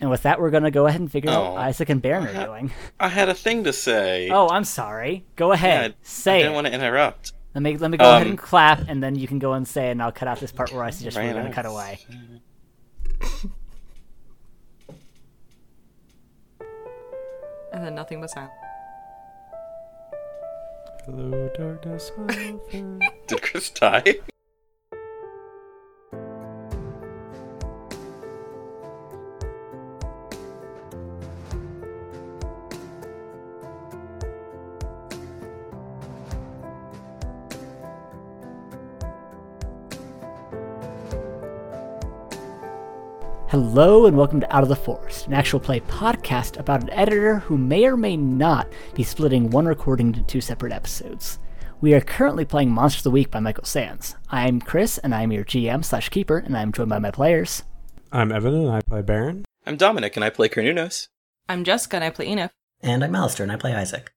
And with that, we're going to go ahead and figure out Oh, what Isaac and Baron I are ha- doing. I had a thing to say. Oh, I'm sorry. Go Yeah, ahead. I- say I didn't want to interrupt. Let me let me go ahead Um, and clap, and then you can go and say, and I'll cut out this part where I suggest we're going to on. cut away. And then nothing but silence. Hello, darkness. my friend. Did Chris die? Hello and welcome to Out of the Forest, an actual play podcast about an editor who may or may not be splitting one recording into two separate episodes. We are currently playing Monster of the Week by Michael Sands. I'm Chris, and I'm your GM slash keeper, and I'm joined by my players. I'm Evan, and I play Baron. I'm Dominic, and I play Cornunos. I'm Jessica and I play Enif. And I'm Alistair, and I play Isaac.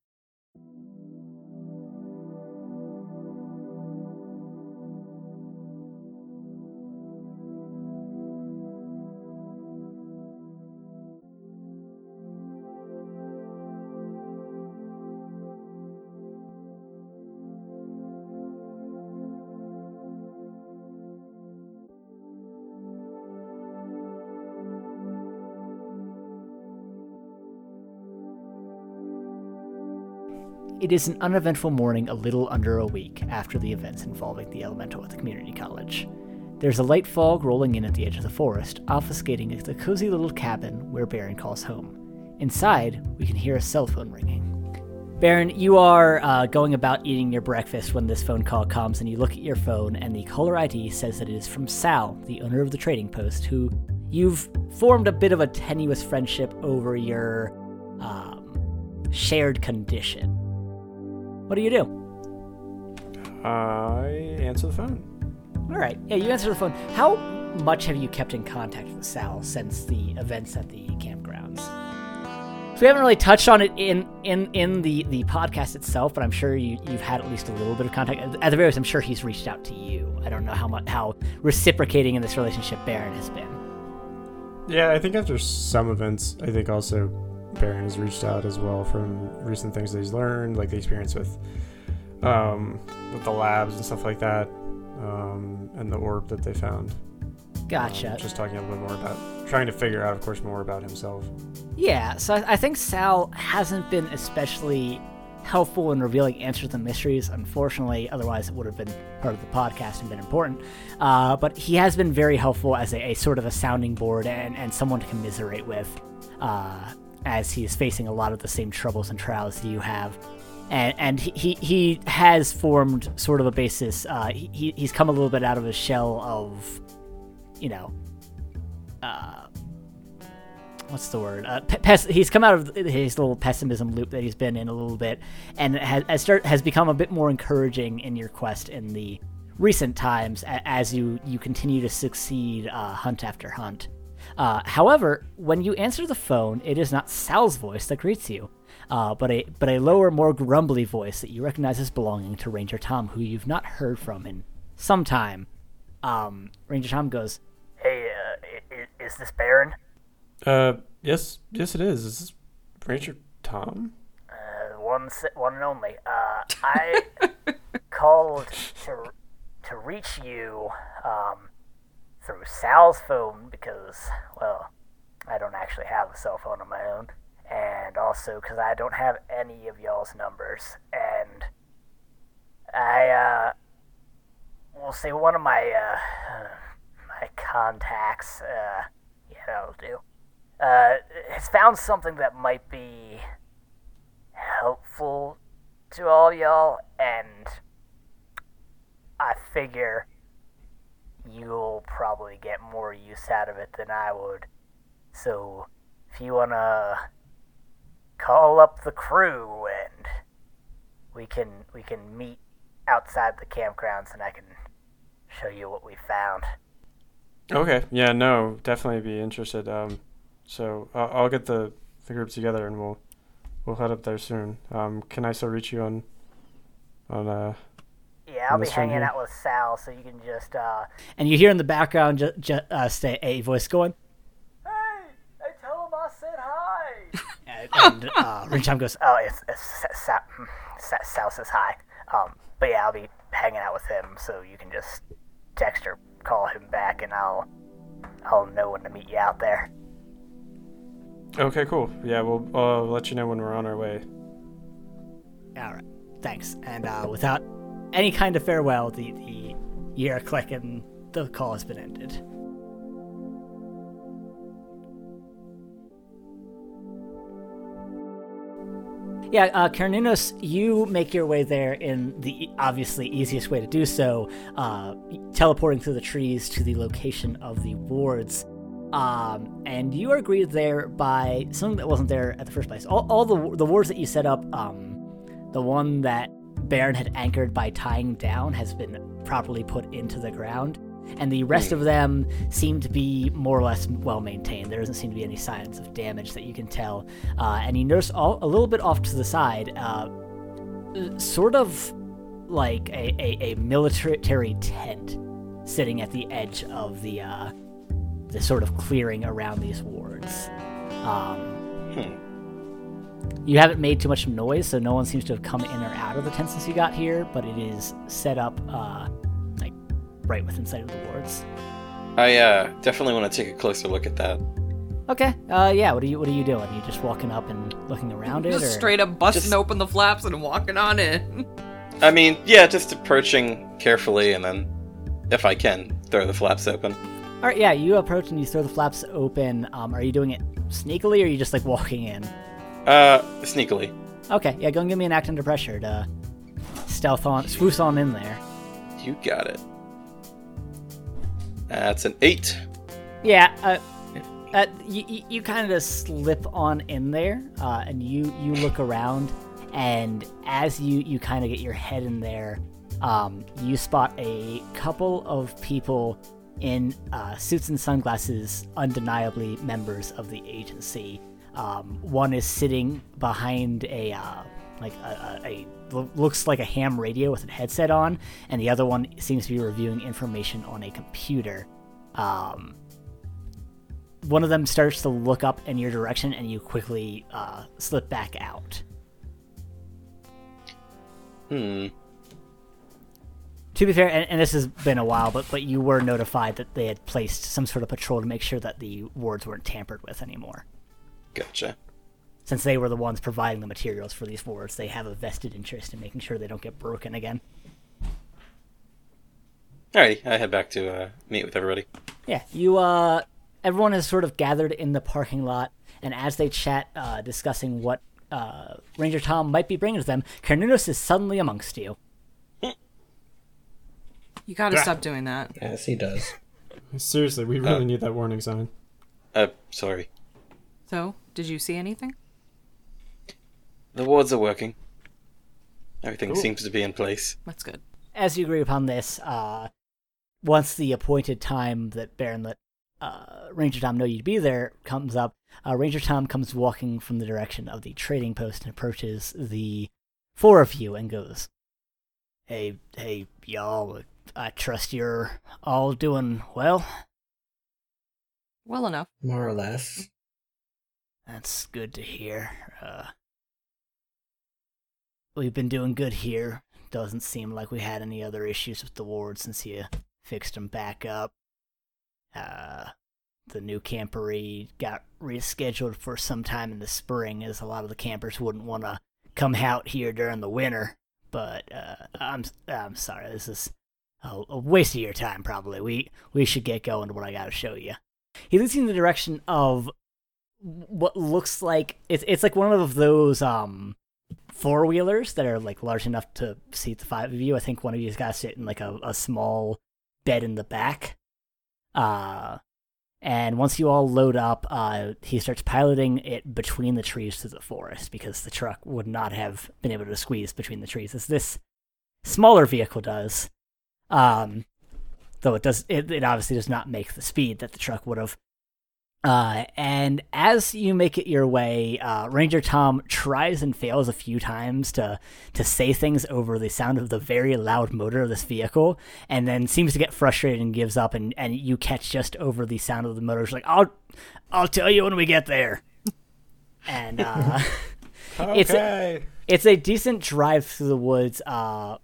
It is an uneventful morning a little under a week after the events involving the elemental at the community college. There's a light fog rolling in at the edge of the forest, obfuscating the cozy little cabin where Baron calls home. Inside, we can hear a cell phone ringing. Baron, you are uh, going about eating your breakfast when this phone call comes, and you look at your phone, and the caller ID says that it is from Sal, the owner of the trading post, who you've formed a bit of a tenuous friendship over your um, shared condition. What do you do? I answer the phone. All right. Yeah, you answer the phone. How much have you kept in contact with Sal since the events at the campgrounds? So we haven't really touched on it in in in the the podcast itself, but I'm sure you you've had at least a little bit of contact. At the very least, I'm sure he's reached out to you. I don't know how much how reciprocating in this relationship Baron has been. Yeah, I think after some events, I think also Baron has reached out as well from recent things that he's learned, like the experience with um, with the labs and stuff like that, um, and the orb that they found. Gotcha. Um, just talking a little bit more about trying to figure out, of course, more about himself. Yeah, so I, I think Sal hasn't been especially helpful in revealing answers to mysteries. Unfortunately, otherwise it would have been part of the podcast and been important. Uh, but he has been very helpful as a, a sort of a sounding board and, and someone to commiserate with, uh, as he is facing a lot of the same troubles and trials that you have. And, and he, he, has formed sort of a basis. Uh, he, he's come a little bit out of his shell of, you know, uh, what's the word? Uh, pe- pes- he's come out of his little pessimism loop that he's been in a little bit, and has has, start, has become a bit more encouraging in your quest in the recent times as you you continue to succeed uh, hunt after hunt. Uh, however, when you answer the phone, it is not Sal's voice that greets you, uh, but a but a lower, more grumbly voice that you recognize as belonging to Ranger Tom, who you've not heard from in some time. Um, Ranger Tom goes, "Hey, uh, is this Baron?" Uh, yes, yes, it is. Is this Ranger Tom? Uh, one, one and only. Uh, I called to to reach you um, through Sal's phone because, well, I don't actually have a cell phone of my own, and also because I don't have any of y'all's numbers, and I uh, will say one of my uh, my contacts. Uh, yeah, that'll do. Uh, has found something that might be helpful to all y'all, and I figure you'll probably get more use out of it than I would. So, if you wanna call up the crew and we can we can meet outside the campgrounds and I can show you what we found. Okay. Yeah. No. Definitely be interested. Um, so I'll, I'll get the the group together and we'll we'll head up there soon. Um, can I still reach you on on uh? Yeah, I'll be hanging here? out with Sal, so you can just. uh And you hear in the background ju- ju- uh, stay a voice going, "Hey, hey, tell him I said hi. and uh, Ranger Tom goes, "Oh, it's, it's Sa- Sa- Sal says hi. Um, but yeah, I'll be hanging out with him, so you can just text or call him back, and I'll I'll know when to meet you out there." Okay, cool. Yeah, we'll uh, let you know when we're on our way. All right, thanks. And uh, without any kind of farewell, the the ear click and the call has been ended. Yeah, uh, you make your way there in the obviously easiest way to do so, uh, teleporting through the trees to the location of the wards. Um, and you are greeted there by something that wasn't there at the first place. All, all the the wards that you set up, um, the one that Baron had anchored by tying down has been properly put into the ground, and the rest of them seem to be more or less well maintained. There doesn't seem to be any signs of damage that you can tell. Uh, and you notice all, a little bit off to the side, uh, sort of like a, a, a military tent sitting at the edge of the uh, the sort of clearing around these wards. Um, you haven't made too much noise, so no one seems to have come in or out of the tent since you got here, but it is set up uh, like right within sight of the wards. I uh, definitely want to take a closer look at that. Okay. Uh, yeah. What are you What are you doing? You just walking up and looking around it, Just or straight up busting Just- open the flaps and walking on in. I mean, yeah, just approaching carefully and then, if I can, throw the flaps open. All right. Yeah. You approach and you throw the flaps open. Um, are you doing it sneakily, or are you just like walking in? Uh, sneakily. Okay. Yeah. Go and give me an act under pressure to stealth on, swoosh on in there. You got it. That's an eight. Yeah, uh, uh, you, you, you kind of slip on in there, uh, and you, you look around, and as you, you kind of get your head in there, um, you spot a couple of people in uh, suits and sunglasses, undeniably members of the agency. Um, one is sitting behind a uh, like a, a, a looks like a ham radio with a headset on, and the other one seems to be reviewing information on a computer. Um, one of them starts to look up in your direction, and you quickly uh, slip back out. Hmm. To be fair, and, and this has been a while, but but you were notified that they had placed some sort of patrol to make sure that the wards weren't tampered with anymore. Gotcha. Since they were the ones providing the materials for these wards, they have a vested interest in making sure they don't get broken again. Alrighty, I head back to uh, meet with everybody. Yeah, you uh everyone has sort of gathered in the parking lot and as they chat uh discussing what uh Ranger Tom might be bringing to them, Carnunos is suddenly amongst you. You gotta stop doing that. Yes, he does. Seriously, we really need that warning sign. Uh, sorry. So, did you see anything? The wards are working. Everything Cool. seems to be in place. That's good. As you agree upon this, uh once the appointed time that Baron let uh, Ranger Tom know you'd be there comes up, uh, Ranger Tom comes walking from the direction of the trading post and approaches the four of you and goes, "Hey, hey, y'all! I trust you're all doing well. Well enough. More or less. That's good to hear. Uh, we've been doing good here. Doesn't seem like we had any other issues with the ward since you fixed them back up. Uh, the new campery got rescheduled for some time in the spring, as a lot of the campers wouldn't want to come out here during the winter. But uh, I'm I'm sorry, this is a, a waste of your time. Probably we we should get going to what I got to show you. He leads you in the direction of what looks like it's it's like one of those um four wheelers that are like large enough to seat the five of you. I think one of you's got to sit in like a, a small bed in the back. Uh and once you all load up, uh, he starts piloting it between the trees to the forest because the truck would not have been able to squeeze between the trees as this smaller vehicle does. Um, though it does, it, it obviously does not make the speed that the truck would have. Uh, and as you make it your way, uh, Ranger Tom tries and fails a few times to to say things over the sound of the very loud motor of this vehicle, and then seems to get frustrated and gives up. And, and you catch just over the sound of the motor. It's like, "I'll I'll tell you when we get there." and uh, It's a- it's a decent drive through the woods, uh,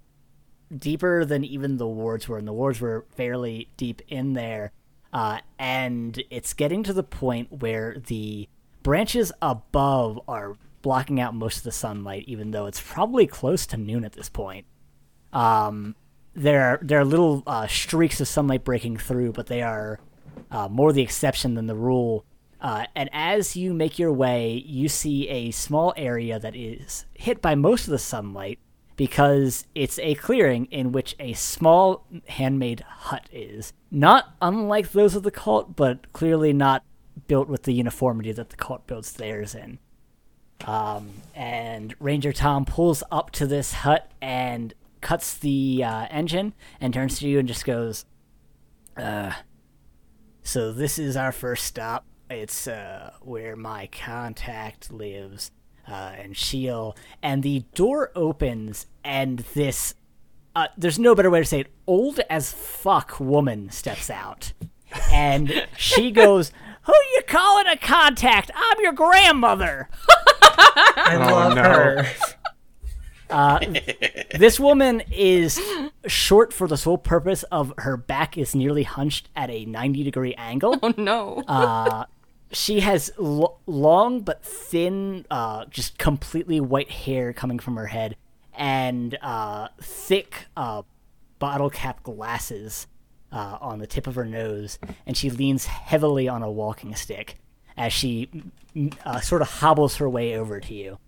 deeper than even the wards were, and the wards were fairly deep in there. Uh, and it's getting to the point where the branches above are blocking out most of the sunlight, even though it's probably close to noon at this point. Um, there are, there are little uh, streaks of sunlight breaking through, but they are uh, more the exception than the rule. Uh, and as you make your way, you see a small area that is hit by most of the sunlight because it's a clearing in which a small handmade hut is. Not unlike those of the cult, but clearly not built with the uniformity that the cult builds theirs in. Um, and Ranger Tom pulls up to this hut and cuts the uh, engine and turns to you and just goes, uh, so this is our first stop. It's uh, where my contact lives, uh, and she'll. And the door opens, and this. Uh, there's no better way to say it. Old as fuck woman steps out, and she goes, "Who you calling a contact? I'm your grandmother." I love no. her. this woman is short for the sole purpose of her back is nearly hunched at a 90 degree angle. Oh no. Uh, she has long but thin, uh, just completely white hair coming from her head, and uh, thick uh, bottle cap glasses uh, on the tip of her nose, and she leans heavily on a walking stick as she uh, sort of hobbles her way over to you.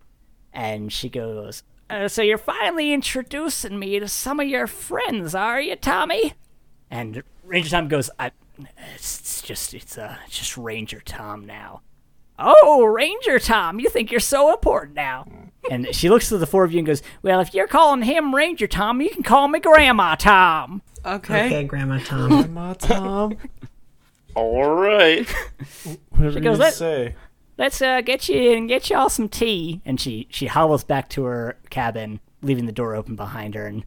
And she goes, uh, So you're finally introducing me to some of your friends, are you, Tommy? And Ranger Tom goes, I, it's, it's just, it's uh, it's just Ranger Tom now. Oh, Ranger Tom, you think you're so important now? And she looks to the four of you and goes, Well, if you're calling him Ranger Tom, you can call me Grandma Tom. Okay. Okay, Grandma Tom. Grandma Tom. All right. Whatever goes, you "Let- say. Let's uh, get you and get y'all some tea. And she she hobbles back to her cabin, leaving the door open behind her. And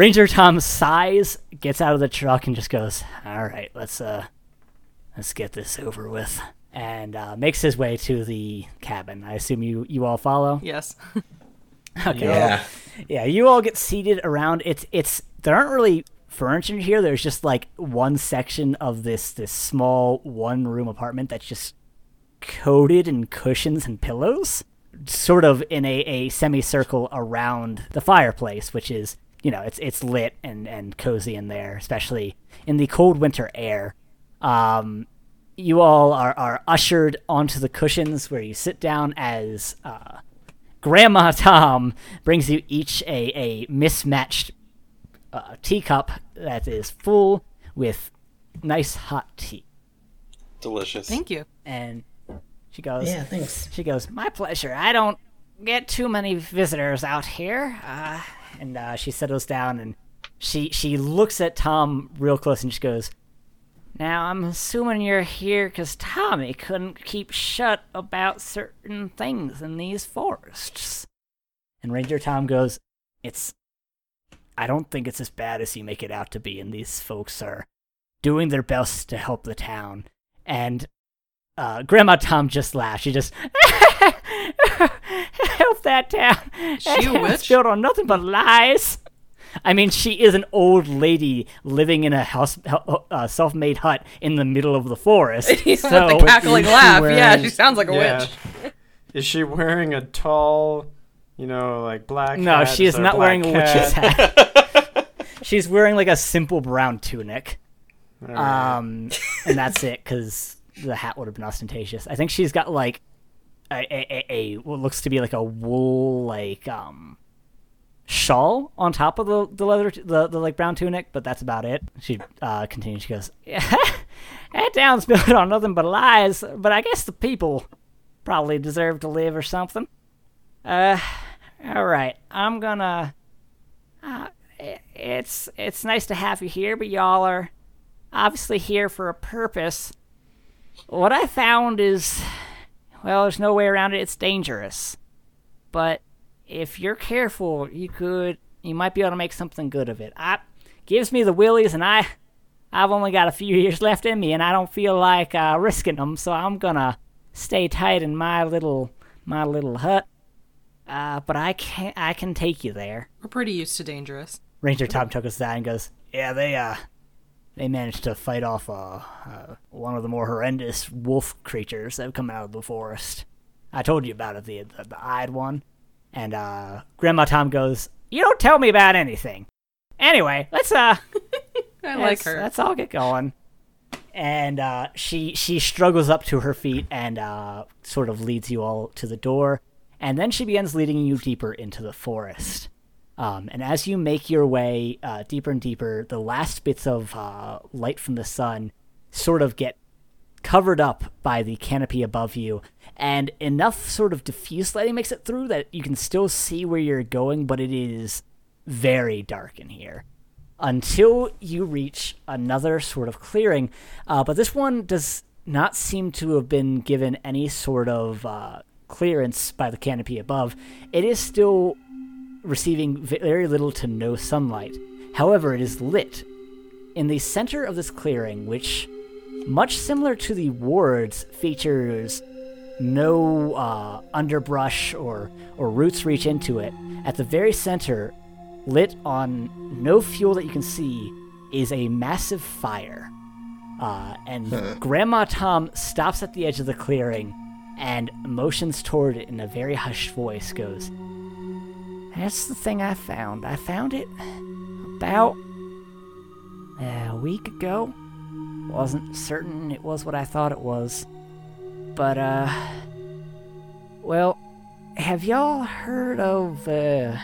Ranger Tom sighs, gets out of the truck, and just goes, "All right, let's uh, let's get this over with." And uh, makes his way to the cabin. I assume you you all follow. Yes. Okay. Yeah. Yeah, you all get seated around. It's it's there aren't really furniture here. There's just like one section of this this small one room apartment that's just coated in cushions and pillows, sort of in a, a semicircle around the fireplace, which is you know it's it's lit and and cozy in there, especially in the cold winter air. Um, you all are are ushered onto the cushions where you sit down as uh, Grandma Tom brings you each a, a mismatched uh, teacup that is full with nice hot tea. Delicious. Thank you. And she goes, Yeah, thanks. she goes, my pleasure. I don't get too many visitors out here. Uh, and uh, she settles down and she she looks at Tom real close and she goes, now I'm assuming you're here because Tommy couldn't keep shut about certain things in these forests. And Ranger Tom goes, it's. I don't think it's as bad as you make it out to be, and these folks are doing their best to help the town. And uh, Grandma Tom just laughed. She just help that town. She a witch? built on nothing but lies. I mean, she is an old lady living in a house, uh, self-made hut in the middle of the forest. With so the cackling is she laugh. Yeah, she sounds like a Yeah. witch. Is she wearing a tall, you know, like black? no, hat? she is that not black wearing a witch's hat. She's wearing like a simple brown tunic. All right. Um, and that's it because the hat would have been ostentatious. I think she's got like a, a, a, a what looks to be like a wool like um shawl on top of the the leather the, the like brown tunic, but that's about it. She uh continues. She goes, "Yeah, that town's built on nothing but lies, but I guess the people probably deserve to live or something." Uh, all right, I'm gonna. Uh, it's it's nice to have you here, but y'all are obviously here for a purpose. What I found is, well, there's no way around it. It's dangerous, but if you're careful, you could, you might be able to make something good of it. I gives me the willies, and I, I've only got a few years left in me, and I don't feel like uh, risking them, so I'm gonna stay tight in my little my little hut. Uh, but I can I can take you there. We're pretty used to dangerous. Ranger Tom took us down and goes, "Yeah, they uh, they managed to fight off uh, uh one of the more horrendous wolf creatures that have come out of the forest. I told you about it, the the, the eyed one." And uh, Grandma Tom goes, "You don't tell me about anything." Anyway, let's uh, I like her. let's all get going. And uh, she she struggles up to her feet and uh, sort of leads you all to the door, and then she begins leading you deeper into the forest. Um, and as you make your way uh, deeper and deeper, the last bits of uh, light from the sun sort of get covered up by the canopy above you, and enough sort of diffuse lighting makes it through that you can still see where you're going, but it is very dark in here until you reach another sort of clearing. Uh, but this one does not seem to have been given any sort of uh, clearance by the canopy above. It is still receiving very little to no sunlight. However, it is lit. In the center of this clearing, which, much similar to the wards, features no uh, underbrush or, or roots reach into it, at the very center, lit on no fuel that you can see, is a massive fire. Uh, and Grandma Tom stops at the edge of the clearing and motions toward it in a very hushed voice, goes, That's the thing I found. I found it about a week ago. Wasn't certain it was what I thought it was. But, uh, well, have y'all heard of, uh,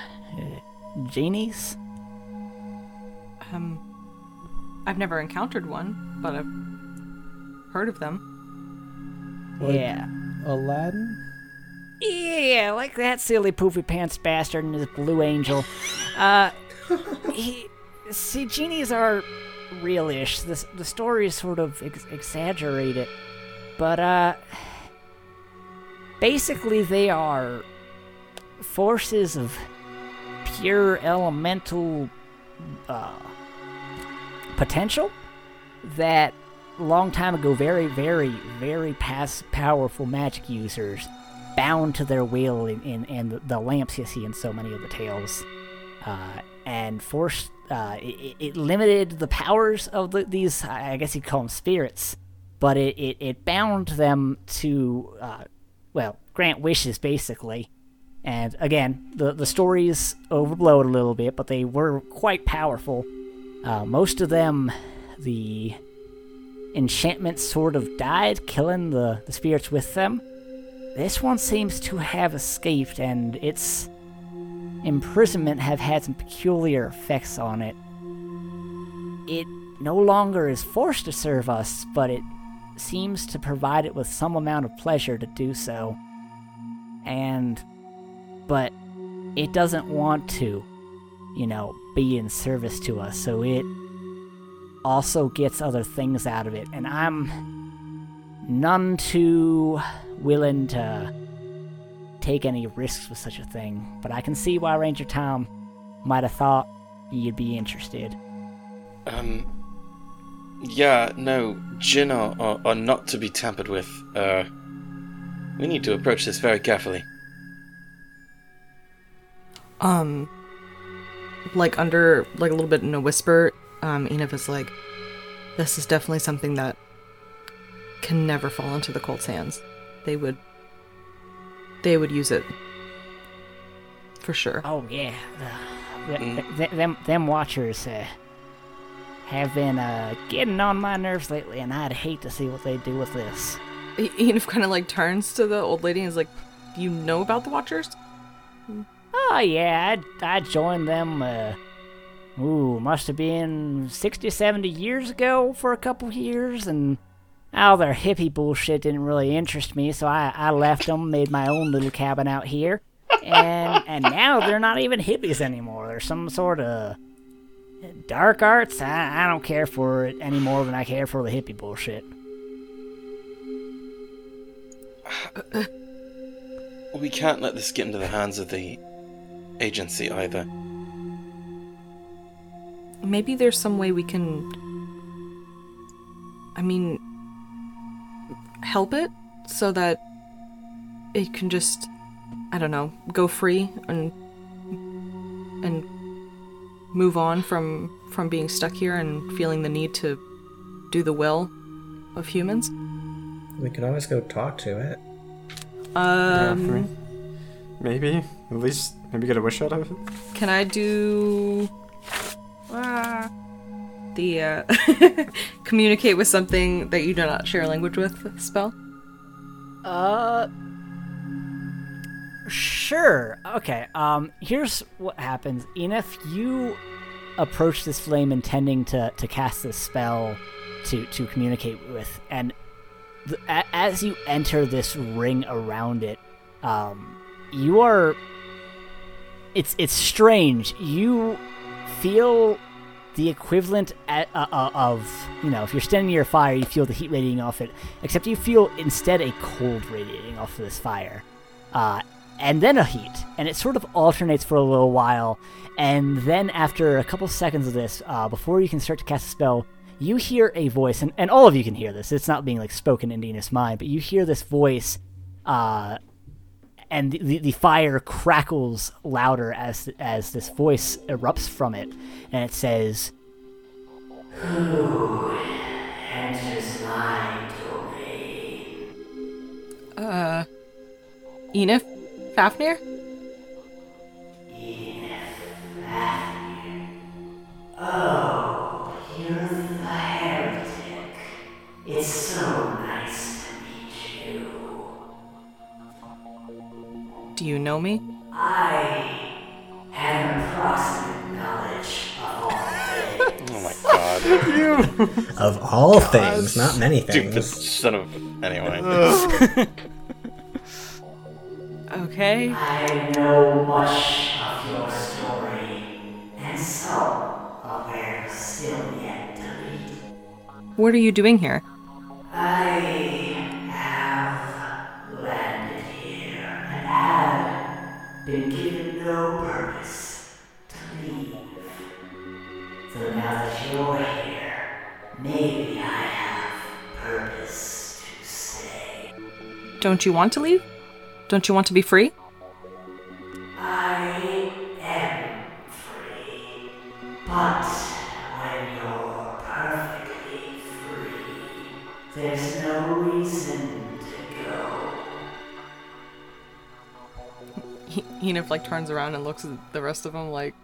genies? Um, I've never encountered one, but I've heard of them. Like- yeah. Aladdin? Yeah, like that silly poofy pants bastard and his blue angel. Uh, he, see, genies are realish. The the story is sort of ex- exaggerated, but uh, basically they are forces of pure elemental uh, potential that long time ago very very very past powerful magic users bound to their will in, in, in the, lamps you see in so many of the tales uh, and forced uh, it, it limited the powers of the, these i guess you'd call them spirits but it, it, it bound them to uh, well grant wishes basically and again, the the stories overblow it a little bit, but they were quite powerful. Uh, most of them, the enchantments sort of died, killing the, the spirits with them. This one seems to have escaped, and its imprisonment have had some peculiar effects on it. It no longer is forced to serve us, but it seems to provide it with some amount of pleasure to do so. And but it doesn't want to, you know, be in service to us. So it also gets other things out of it. And I'm none too willing to take any risks with such a thing. But I can see why Ranger Tom might have thought you'd be interested. Um. Yeah, no, Jinn are, are, are not to be tampered with. Uh. We need to approach this very carefully. Um, like under, like a little bit in a whisper, um, Enif is like, this is definitely something that can never fall into the cult's hands. They would, they would use it. For sure. Oh yeah, th- them them watchers uh, have been uh, getting on my nerves lately, and I'd hate to see what they do with this. Enif kind of like turns to the old lady and is like, Do you know about the Watchers? Oh yeah, I I joined them. Uh, ooh, must have been 60, 70 years ago for a couple years, and all their hippie bullshit didn't really interest me, so I I left them, made my own little cabin out here, and and now they're not even hippies anymore. They're some sort of dark arts. I I don't care for it any more than I care for the hippie bullshit. We can't let this get into the hands of the agency either. Maybe there's some way we can. I mean, help it so that it can just, I don't know, go free and and move on from from being stuck here and feeling the need to do the will of humans. We could always go talk to it. Yeah, Um, for me. Maybe. At least maybe get a wish out of it. Can I do Ah. The uh, communicate with something that you do not share language with spell? Uh, sure. Okay. Um, here's what happens. Enif, you approach this flame intending to to cast this spell to to communicate with, and th- a- as you enter this ring around it, um, you are. It's it's strange. You feel the equivalent at, uh, uh, of you know if you're standing near a fire you feel the heat radiating off it except you feel instead a cold radiating off of this fire uh, and then a heat and it sort of alternates for a little while and then after a couple seconds of this uh, before you can start to cast a spell you hear a voice and, and all of you can hear this it's not being like spoken in Dina's mind but you hear this voice uh, and the, the, the fire crackles louder as as this voice erupts from it, and it says, "Who enters my domain?" Uh, Enif? Fafnir? Enif Fafnir. Oh, you're the heretic. It's so nice to meet you. Do you know me? I have an approximate knowledge of all things. Oh my god. Of all things, not many Stupid things. son of. Anyway. Okay. I know much of your story, and some of where you're still yet to lead. What are you doing here? Don't you want to leave? Don't you want to be free? I am free. But when you're perfectly free, there's no reason to go. He- Enif like turns around and looks at the rest of them like,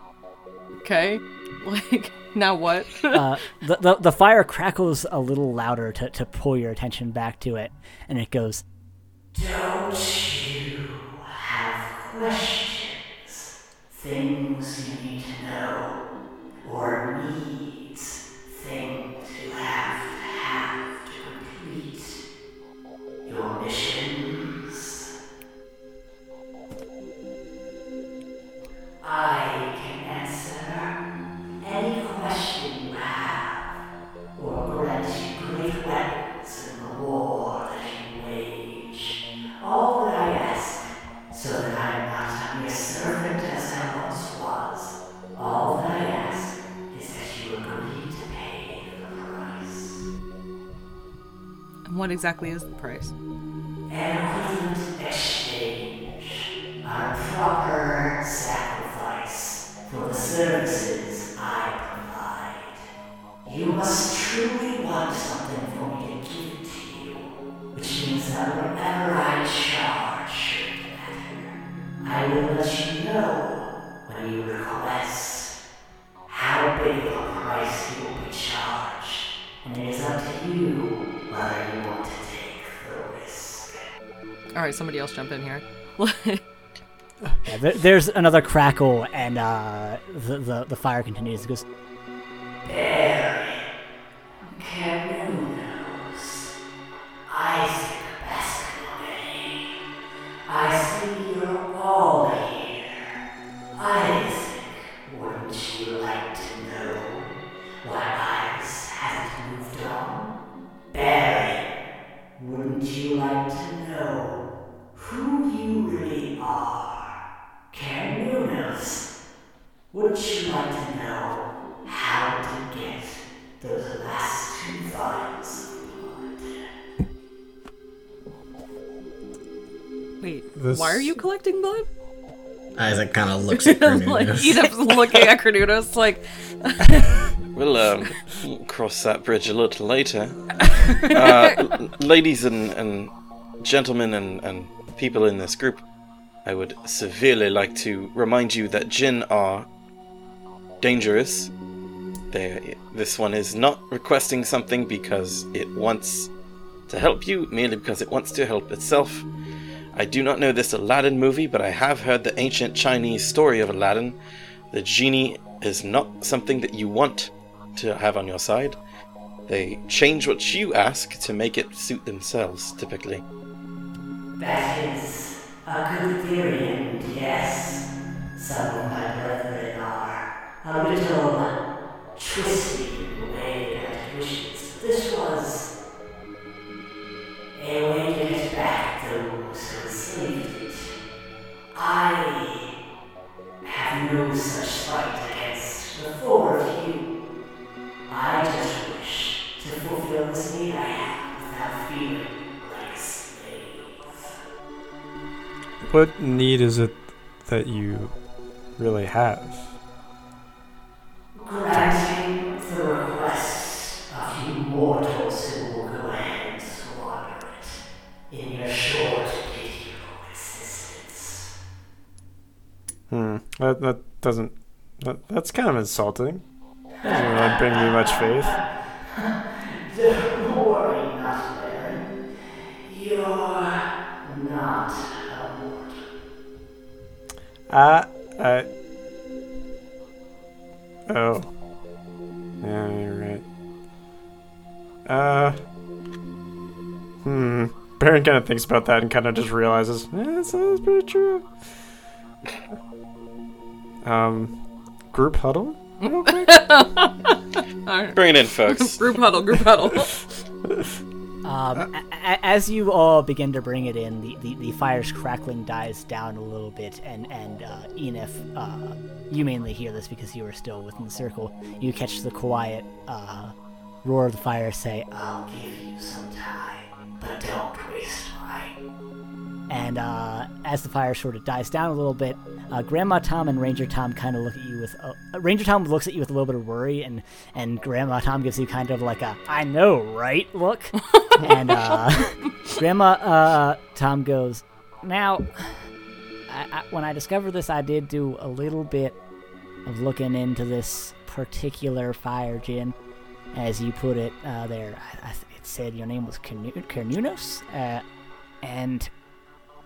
okay, like now what? uh, the, the the fire crackles a little louder to, to pull your attention back to it, and it goes, Don't you have questions? Things you need to know? Or needs? Things you have to have to complete? Your missions? I exactly is the price? Else jump in here. yeah, there, "There's another crackle," and uh, the, the the fire continues. It goes, This- why are you collecting blood? Isaac kind of looks at like Cornelius. Edith's looking at Carnunos like, We'll um, cross that bridge a little later. Uh, ladies and, and gentlemen and, and people in this group, I would severely like to remind you that Jinn are dangerous. They, this one is not requesting something because it wants to help you, merely because it wants to help itself. I do not know this Aladdin movie, but I have heard the ancient Chinese story of Aladdin. The genie is not something that you want to have on your side. They change what you ask to make it suit themselves, typically. That is a good theory, and yes, some of my brethren are a little uh, twisted in the way that wishes. This was What need is it that you really have? Granting the requests of you mortals who will go ahead and squander it in your short, pitiable existence. Hmm. That that doesn't. That, that's kind of insulting. Doesn't really bring me much faith. Uh, I. Oh. Yeah, you're right. Uh. Hmm. Baron kind of thinks about that and kind of just realizes, eh, that's, that's pretty true. Um, group huddle? Real quick? Bring it in, folks. group huddle, group huddle. Um, a- a- as you all begin to bring it in, the, the, the fire's crackling dies down a little bit, and and uh, Enif, uh, you mainly hear this because you are still within the circle. You catch the quiet uh, roar of the fire say, I'll give you some time, but don't waste mine. And uh, as the fire sort of dies down a little bit, uh, Grandma Tom and Ranger Tom kind of look at you with uh, Ranger Tom looks at you with a little bit of worry, and and Grandma Tom gives you kind of like a I know right look, and uh, Grandma uh, Tom goes, now, I, I, when I discovered this, I did do a little bit of looking into this particular fire jinn, as you put it uh, there. I, I, it said your name was Carnunos, uh, and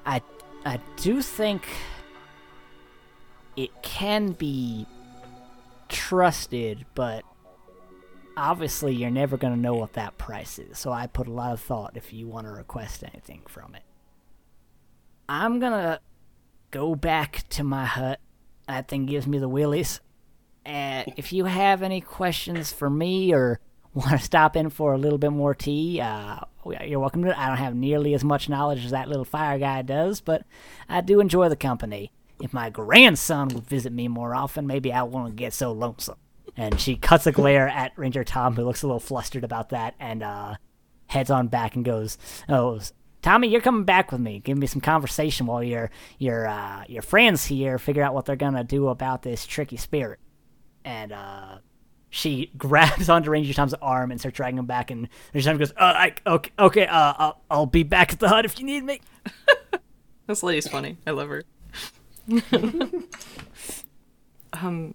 I I do think it can be trusted, but obviously you're never going to know what that price is. So I put a lot of thought if you want to request anything from it. I'm going to go back to my hut. That thing gives me the willies. And if you have any questions for me or want to stop in for a little bit more tea, uh, you're welcome to it. I don't have nearly as much knowledge as that little fire guy does, but I do enjoy the company. If my grandson would visit me more often, maybe I won't get so lonesome. And she cuts a glare at Ranger Tom, who looks a little flustered about that, and uh, heads on back and goes, "Oh, Tommy, you're coming back with me. Give me some conversation while your your uh, your friends here figure out what they're gonna do about this tricky spirit." And uh, she grabs onto Ranger Tom's arm and starts dragging him back. And Ranger Tom goes, uh, I, "Okay, okay, uh, I'll, I'll be back at the hut if you need me." this lady's funny. I love her. um,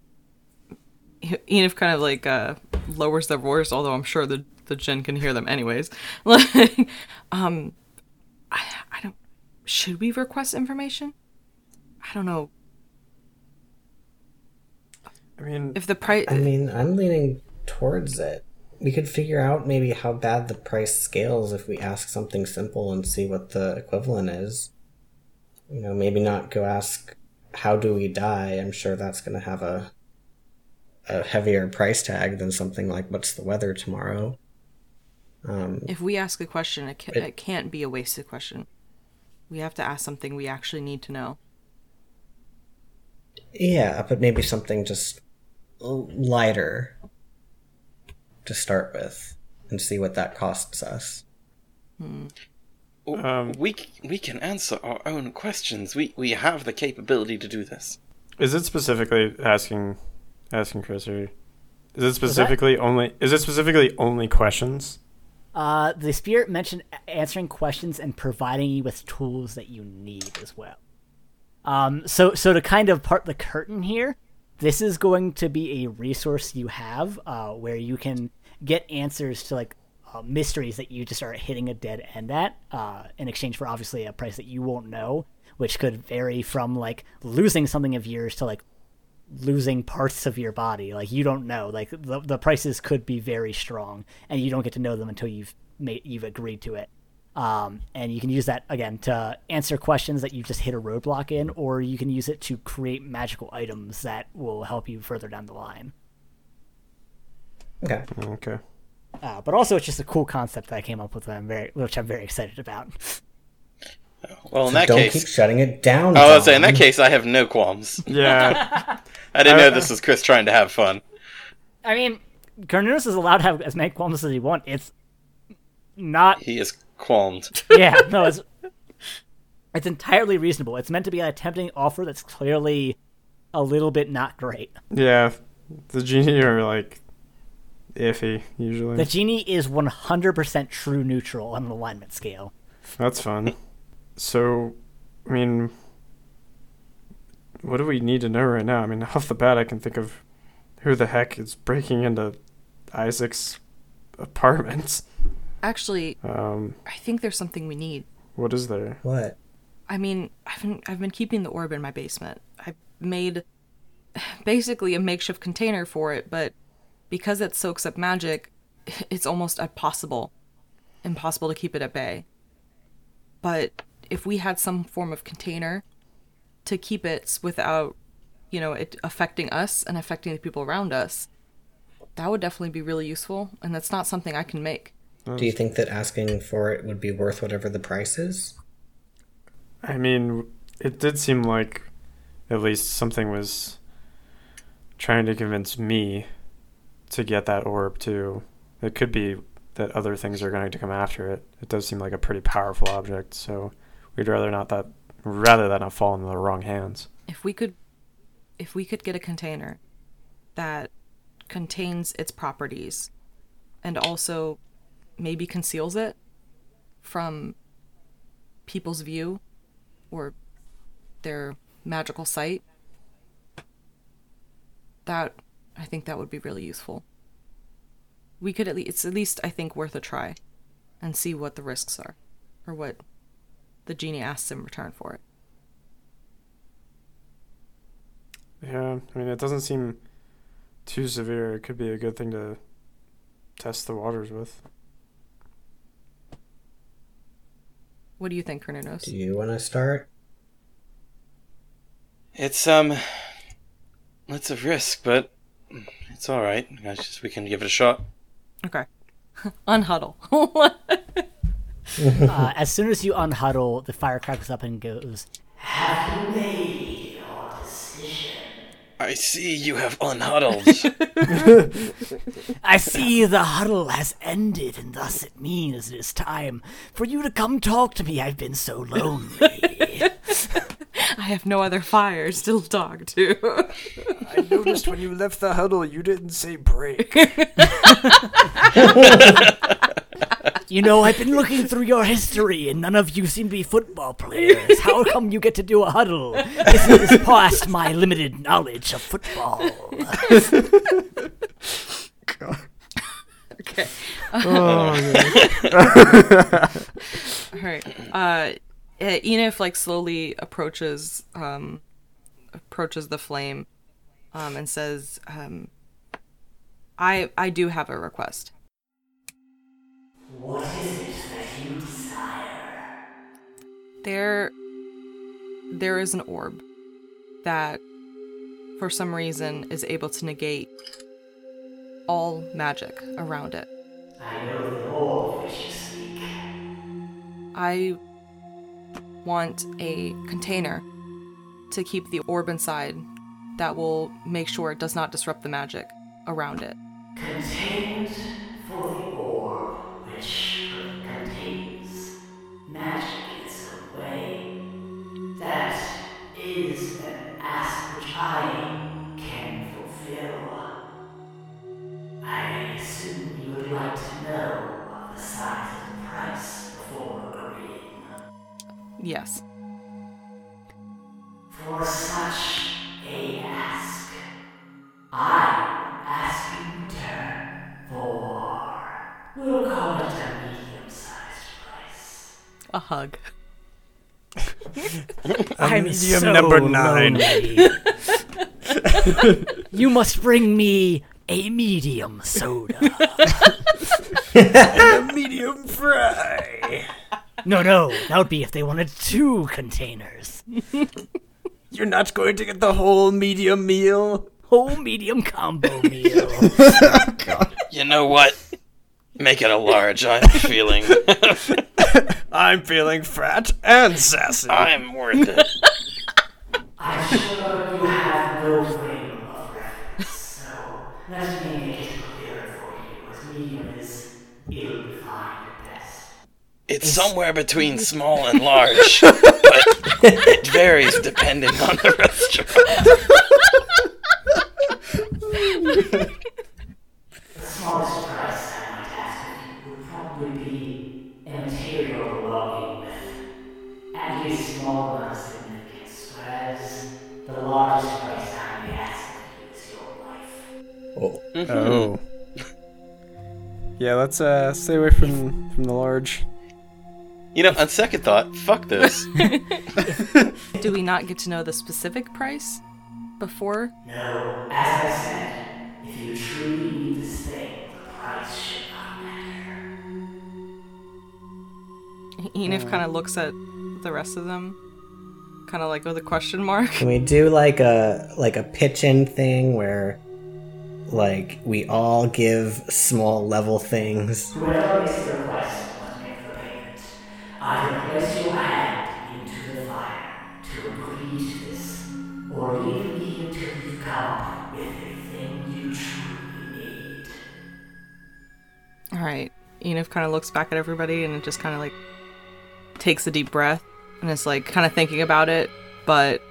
Enif kind of like uh lowers their voice, although I'm sure the the Jinn can hear them anyways. Like, um, I I don't. Should we request information? I don't know I mean, if the price. I mean, I'm leaning towards it. We could figure out maybe how bad the price scales if we ask something simple and see what the equivalent is. You know, maybe not go ask, how do we die? I'm sure that's going to have a a heavier price tag than something like what's the weather tomorrow. Um, If we ask a question, it, ca- It- it can't be a wasted question. We have to ask something we actually need to know. yeah, but maybe something just l- lighter to start with and see what that costs us. W- Um, we we can answer our own questions. We we have the capability to do this. Is it specifically asking asking Chris or is it specifically only is it specifically only questions? Uh, the spirit mentioned answering questions and providing you with tools that you need as well. Um, so so to kind of part the curtain here, this is going to be a resource you have uh, where you can get answers to like uh, mysteries that you just are hitting a dead end at uh, in exchange for obviously a price that you won't know, which could vary from like losing something of yours to like losing parts of your body. Like you don't know. Like the the prices could be very strong, and you don't get to know them until you've made you've agreed to it. Um, and you can use that again to answer questions that you've just hit a roadblock in, or you can use it to create magical items that will help you further down the line. Okay. Okay. Uh, but also, it's just a cool concept that I came up with, that I'm very, which I'm very excited about. Well, in that Don't case, keep shutting it down. I was say in that case, I have no qualms. Yeah. I didn't know this was Chris trying to have fun. I mean, Carnunos is allowed to have as many qualms as he wants. It's not He is qualmed. yeah, no, it's it's entirely reasonable. It's meant to be a tempting offer that's clearly a little bit not great. yeah. The genie are like iffy usually. The genie is 100% true neutral on an alignment scale. That's fun. So, I mean, what do we need to know right now? I mean, off the bat, I can think of who the heck is breaking into Isaac's apartments. Actually, Um, I think there's something we need. what is there? What? I mean, I've been I've been keeping the orb in my basement. I made basically a makeshift container for it, but because it soaks up magic, it's almost impossible impossible to keep it at bay. But if we had some form of container to keep it without, you know, it affecting us and affecting the people around us, that would definitely be really useful, and that's not something I can make. Do you think that asking for it would be worth whatever the price is? I mean, it did seem like at least something was trying to convince me to get that orb too. It could be that other things are going to come after it. It does seem like a pretty powerful object, so we'd rather not that rather that not fall into the wrong hands. if we could if we could get a container that contains its properties and also maybe conceals it from people's view or their magical sight that i think that would be really useful we could at least it's at least i think worth a try and see what the risks are or what the genie asks in return for it Yeah, I mean, it doesn't seem too severe. It could be a good thing to test the waters with. What do you think Carnunos? Do you want to start? It's um, it's a risk, but it's all right. I just we can give it a shot. Okay. Unhuddle. Uh, as soon as you unhuddle, the fire cracks up and goes, Have I see you have unhuddled. I see the huddle has ended, and thus it means it is time for you to come talk to me. I've been so lonely. I have no other fires to talk to. I noticed when you left the huddle, you didn't say break. you know, I've been looking through your history, and none of you seem to be football players. How come you get to do a huddle? This is past my limited knowledge of football. okay. oh, All right. Uh, uh, Enif like slowly approaches um approaches the flame, um, and says, um, "I I do have a request. What is it that you desire? There there is an orb that, for some reason, is able to negate all magic around it. I know the orb which you speak. I want a container to keep the orb inside that will make sure it does not disrupt the magic around it. Contained is an ask which I can fulfill. I assume you would like to know the size and price before agreeing. Yes. For such a ask, I ask in return for. We'll call it a medium sized price. A hug. I'm medium so number nine. you must bring me a medium soda. And a medium fry. No, no, that would be if they wanted two containers. You're not going to get the whole medium meal. Whole medium combo meal. Oh, you know what? Make it a large. I'm feeling. I'm feeling fat and sassy. I'm worth it. I'm sure you have no frame of reference, so let me make it clearer for you as medium is ill-defined at best. It's somewhere between small and large, but it varies depending on the restaurant. let's uh stay away from from the large. You know, on second thought, fuck this. Do we not get to know the specific price before? No, as I said, if you truly need this thing, the price should not matter. Enif kind of looks at the rest of them, kind of like with a question mark. Can we do like a like a pitch in thing where like we all give small level things? Whoever makes the request must make the payment. Either place your hand into the fire to agree to this, or leave me until you've come up with a thing you truly need. All right. Enif kind of looks back at everybody and just kind of like takes a deep breath and is like kind of thinking about it, but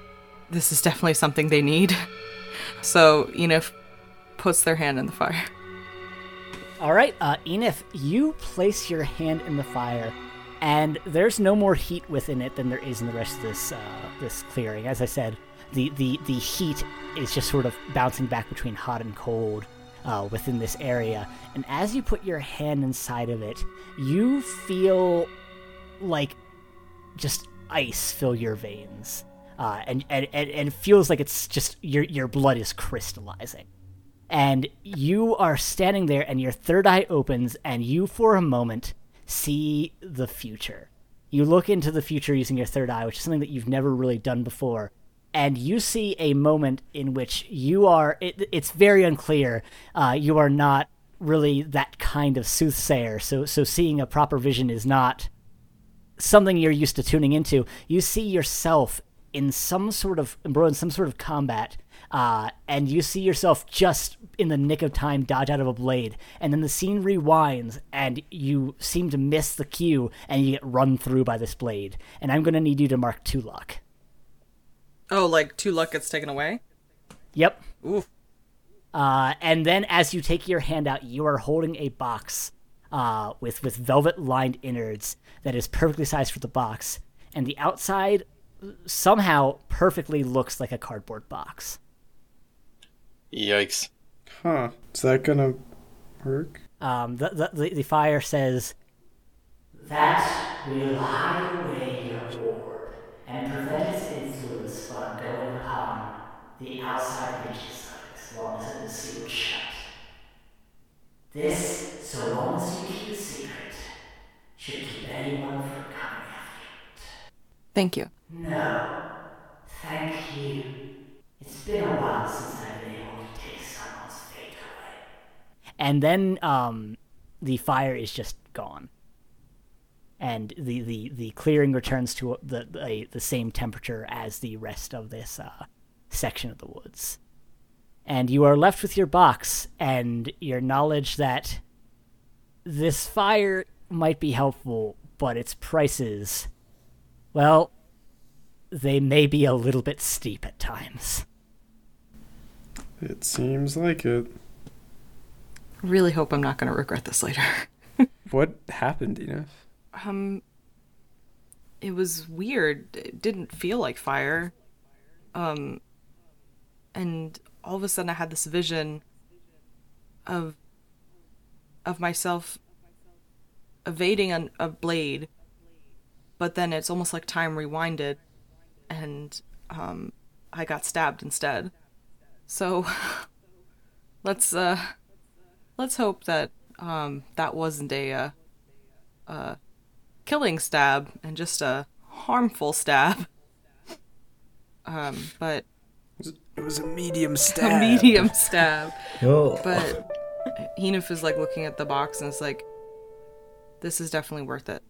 this is definitely something they need. So Enif puts their hand in the fire. All right, uh, Enif, you place your hand in the fire, and there's no more heat within it than there is in the rest of this uh, this clearing. As I said, the, the the heat is just sort of bouncing back between hot and cold uh, within this area. And as you put your hand inside of it, you feel like just ice fill your veins, uh, and, and and and feels like it's just your your blood is crystallizing and you are standing there and your third eye opens and you for a moment see the future. You look into the future using your third eye which is something that you've never really done before. And you see a moment in which you are it, it's very unclear uh, you are not really that kind of soothsayer. So so seeing a proper vision is not something you're used to tuning into. You see yourself in some sort of embroiled in some sort of combat uh, and you see yourself just in the nick of time dodge out of a blade, and then the scene rewinds, and you seem to miss the cue, and you get run through by this blade. And I'm gonna need you to mark two luck. Oh, like two luck gets taken away? Yep. Oof. Uh, and then as you take your hand out, you are holding a box uh, with with velvet lined innards that is perfectly sized for the box, and the outside somehow perfectly looks like a cardboard box. Yikes. Huh. Is that gonna work? Um, the, the the the fire says That will hide away your orb and prevent its influence from going upon the outside reaches of it as long as it is sealed shut. This, so long as you keep it secret, should keep anyone from coming after it. Thank you. No, thank you. It's been a while since I've been able to take someone's fate away. And then um, the fire is just gone, and the, the, the clearing returns to the the, the same temperature as the rest of this uh, section of the woods, and you are left with your box and your knowledge that this fire might be helpful, but its prices, well, they may be a little bit steep at times. It seems like it. Really hope I'm not going to regret this later. What happened, Enif? Um, it was weird. It didn't feel like fire. Um, and all of a sudden, I had this vision of of myself evading an, a blade, but then it's almost like time rewinded, and um, I got stabbed instead. So let's uh, let's hope that um, that wasn't a uh, uh, killing stab and just a harmful stab. Um, but It was a medium stab. a medium stab. Oh, But Enif is like looking at the box and it's like, this is definitely worth it.